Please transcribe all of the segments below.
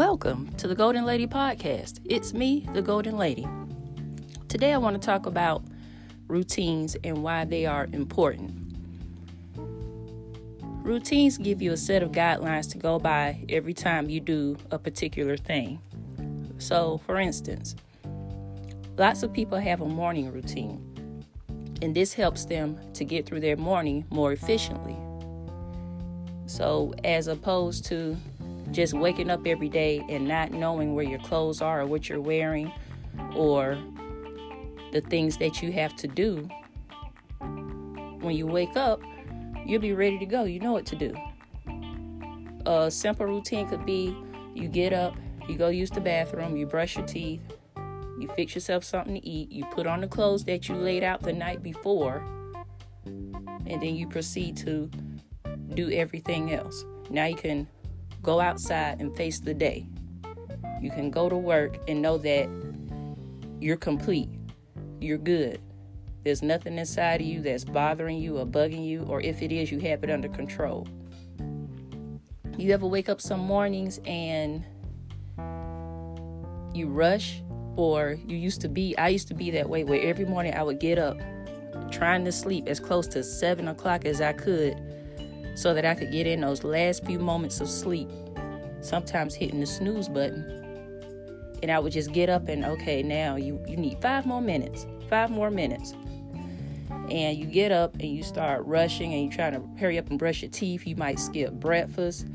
Welcome to the Goalden Lady Podcast. It's me, the Goalden Lady. Today I want to talk about routines and why they are important. Routines give you a set of guidelines to go by every time you do a particular thing. So, for instance, lots of people have a morning routine, and this helps them to get through their morning more efficiently. So, as opposed to just waking up every day and not knowing where your clothes are or what you're wearing or the things that you have to do, when you wake up, you'll be ready to go. You know what to do. A simple routine could be you get up, you go use the bathroom, you brush your teeth, you fix yourself something to eat, you put on the clothes that you laid out the night before, and then you proceed to do everything else. Now you can go outside and face the day. You can go to work and know that you're complete, you're good. There's nothing inside of you that's bothering you or bugging you, or if it is, you have it under control. You ever wake up some mornings and you rush, or you used to be, I used to be that way where every morning I would get up trying to sleep as close to seven o'clock as I could so that I could get in those last few moments of sleep, sometimes hitting the snooze button. And I would just get up and, okay, now you, you need five more minutes, five more minutes. And you get up and you start rushing and you're trying to hurry up and brush your teeth. You might skip breakfast.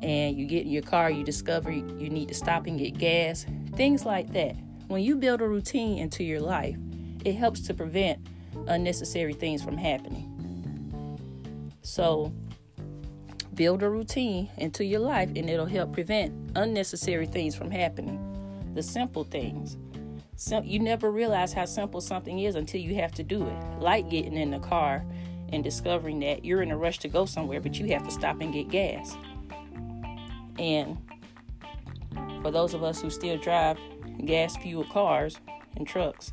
And you get in your car, you discover you need to stop and get gas. Things like that. When you build a routine into your life, it helps to prevent unnecessary things from happening. So, build a routine into your life and it'll help prevent unnecessary things from happening. The simple things. So you never realize how simple something is until you have to do it. Like getting in the car and discovering that you're in a rush to go somewhere, but you have to stop and get gas. And for those of us who still drive gas fueled cars and trucks,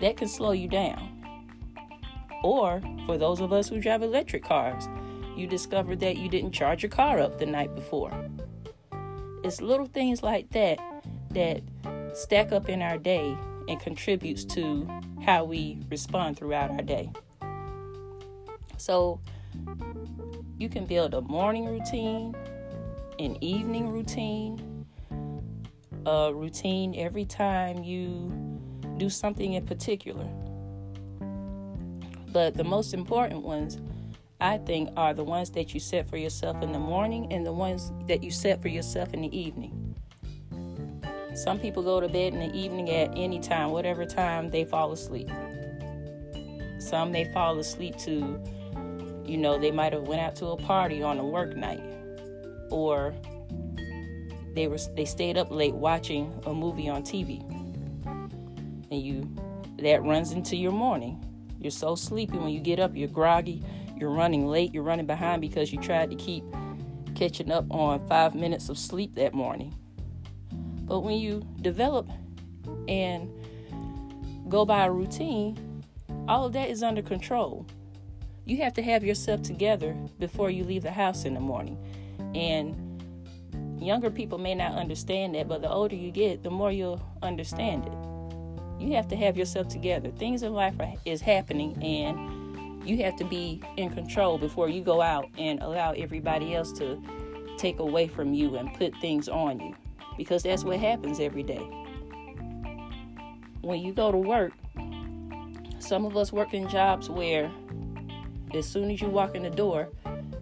that can slow you down. Or for those of us who drive electric cars, you discover that you didn't charge your car up the night before. It's little things like that that stack up in our day and contributes to how we respond throughout our day. So you can build a morning routine, an evening routine, a routine every time you do something in particular. But the most important ones I think, are the ones that you set for yourself in the morning and the ones that you set for yourself in the evening. Some people go to bed in the evening at any time, whatever time they fall asleep. Some may fall asleep to, you know, they might have went out to a party on a work night, or they were they stayed up late watching a movie on TV, and you that runs into your morning. You're so sleepy when you get up, you're groggy you're running late, you're running behind because you tried to keep catching up on five minutes of sleep that morning. But when you develop and go by a routine, all of that is under control. You have to have yourself together before you leave the house in the morning. And younger people may not understand that, but the older you get, the more you'll understand it. You have to have yourself together. Things in life are, is happening, and you have to be in control before you go out and allow everybody else to take away from you and put things on you because that's what happens every day. When you go to work, some of us work in jobs where as soon as you walk in the door,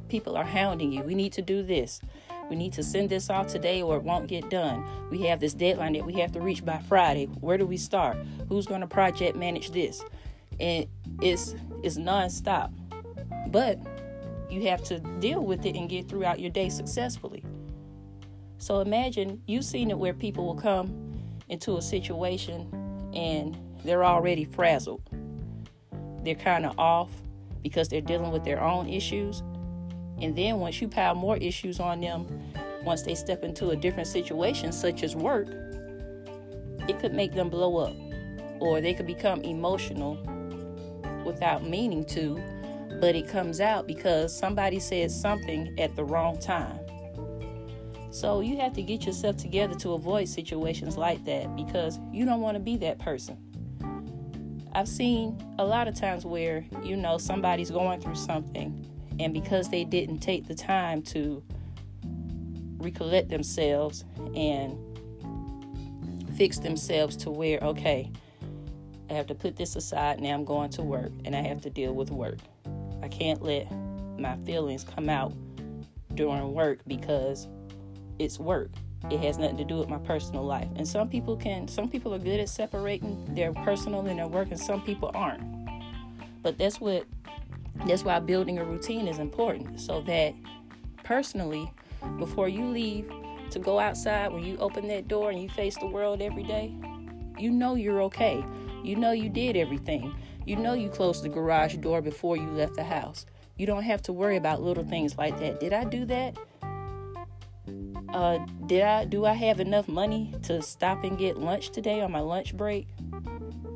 people are hounding you. We need to do this. We need to send this off today or it won't get done. We have this deadline that we have to reach by Friday. Where do we start? Who's going to project manage this? And it's it's nonstop. But you have to deal with it and get throughout your day successfully. So imagine you've seen it where people will come into a situation and they're already frazzled. They're kind of off because they're dealing with their own issues. And then once you pile more issues on them, once they step into a different situation, such as work, it could make them blow up or they could become emotional without meaning to, but it comes out because somebody said something at the wrong time. So you have to get yourself together to avoid situations like that because you don't want to be that person. I've seen a lot of times where, you know, somebody's going through something and because they didn't take the time to recollect themselves and fix themselves to where, okay, I have to put this aside. Now I'm going to work and I have to deal with work. I can't let my feelings come out during work because it's work. It has nothing to do with my personal life. And some people can, some people are good at separating their personal and their work, and some people aren't. But that's what, that's why building a routine is important so that personally, before you leave to go outside, when you open that door and you face the world every day, you know you're okay. You know you did everything. You know you closed the garage door before you left the house. You don't have to worry about little things like that. Did I do that? Uh, did I do I have enough money to stop and get lunch today on my lunch break?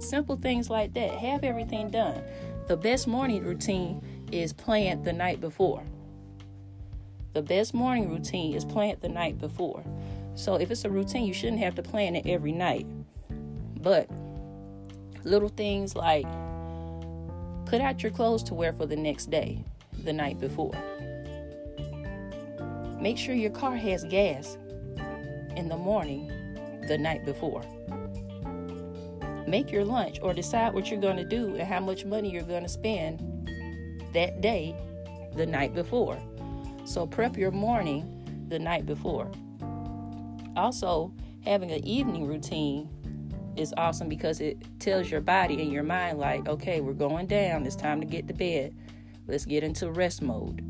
Simple things like that. Have everything done. The best morning routine is planned the night before. The best morning routine is planned the night before. So if it's a routine, you shouldn't have to plan it every night. But little things like put out your clothes to wear for the next day, the night before. Make sure your car has gas in the morning the night before. Make your lunch or decide what you're going to do and how much money you're going to spend that day the night before. So prep your morning the night before. Also, having an evening routine is awesome because it tells your body and your mind, like, okay, we're going down. It's time to get to bed. Let's get into rest mode.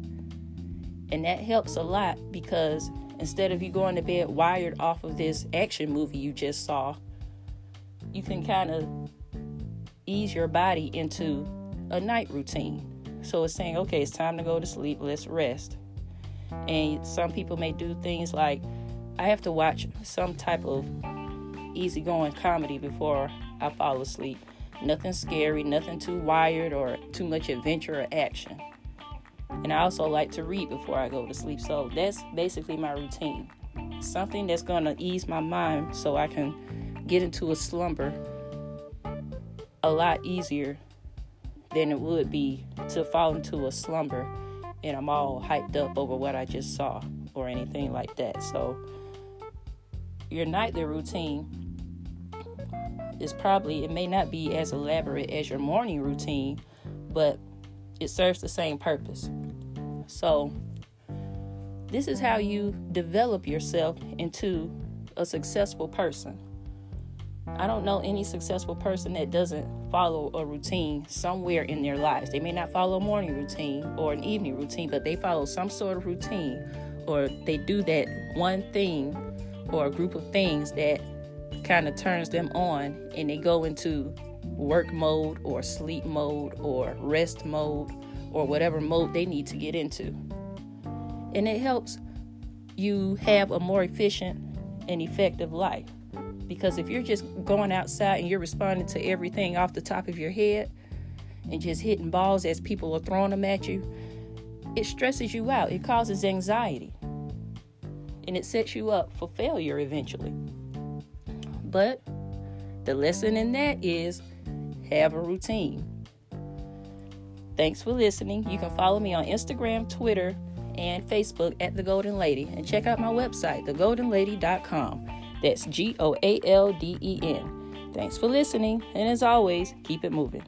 And that helps a lot because instead of you going to bed wired off of this action movie you just saw, you can kind of ease your body into a night routine. So it's saying, okay, it's time to go to sleep. Let's rest. And some people may do things like, I have to watch some type of easygoing comedy before I fall asleep. Nothing scary, nothing too wired or too much adventure or action. And I also like to read before I go to sleep. So that's basically my routine. Something that's going to ease my mind so I can get into a slumber a lot easier than it would be to fall into a slumber and I'm all hyped up over what I just saw or anything like that. So your nightly routine is probably it may not be as elaborate as your morning routine, but it serves the same purpose. So, this is how you develop yourself into a successful person. I don't know any successful person that doesn't follow a routine somewhere in their lives. They may not follow a morning routine or an evening routine, but they follow some sort of routine or they do that one thing or a group of things that kind of turns them on and they go into work mode or sleep mode or rest mode or whatever mode they need to get into. And it helps you have a more efficient and effective life. Because if you're just going outside and you're responding to everything off the top of your head and just hitting balls as people are throwing them at you, it stresses you out. It causes anxiety. And it sets you up for failure eventually. But the lesson in that is have a routine. Thanks for listening. You can follow me on Instagram, Twitter, and Facebook at The Goalden Lady. And check out my website, thegoaldenlady.com. That's G O A L D E N. Thanks for listening. And as always, keep it moving.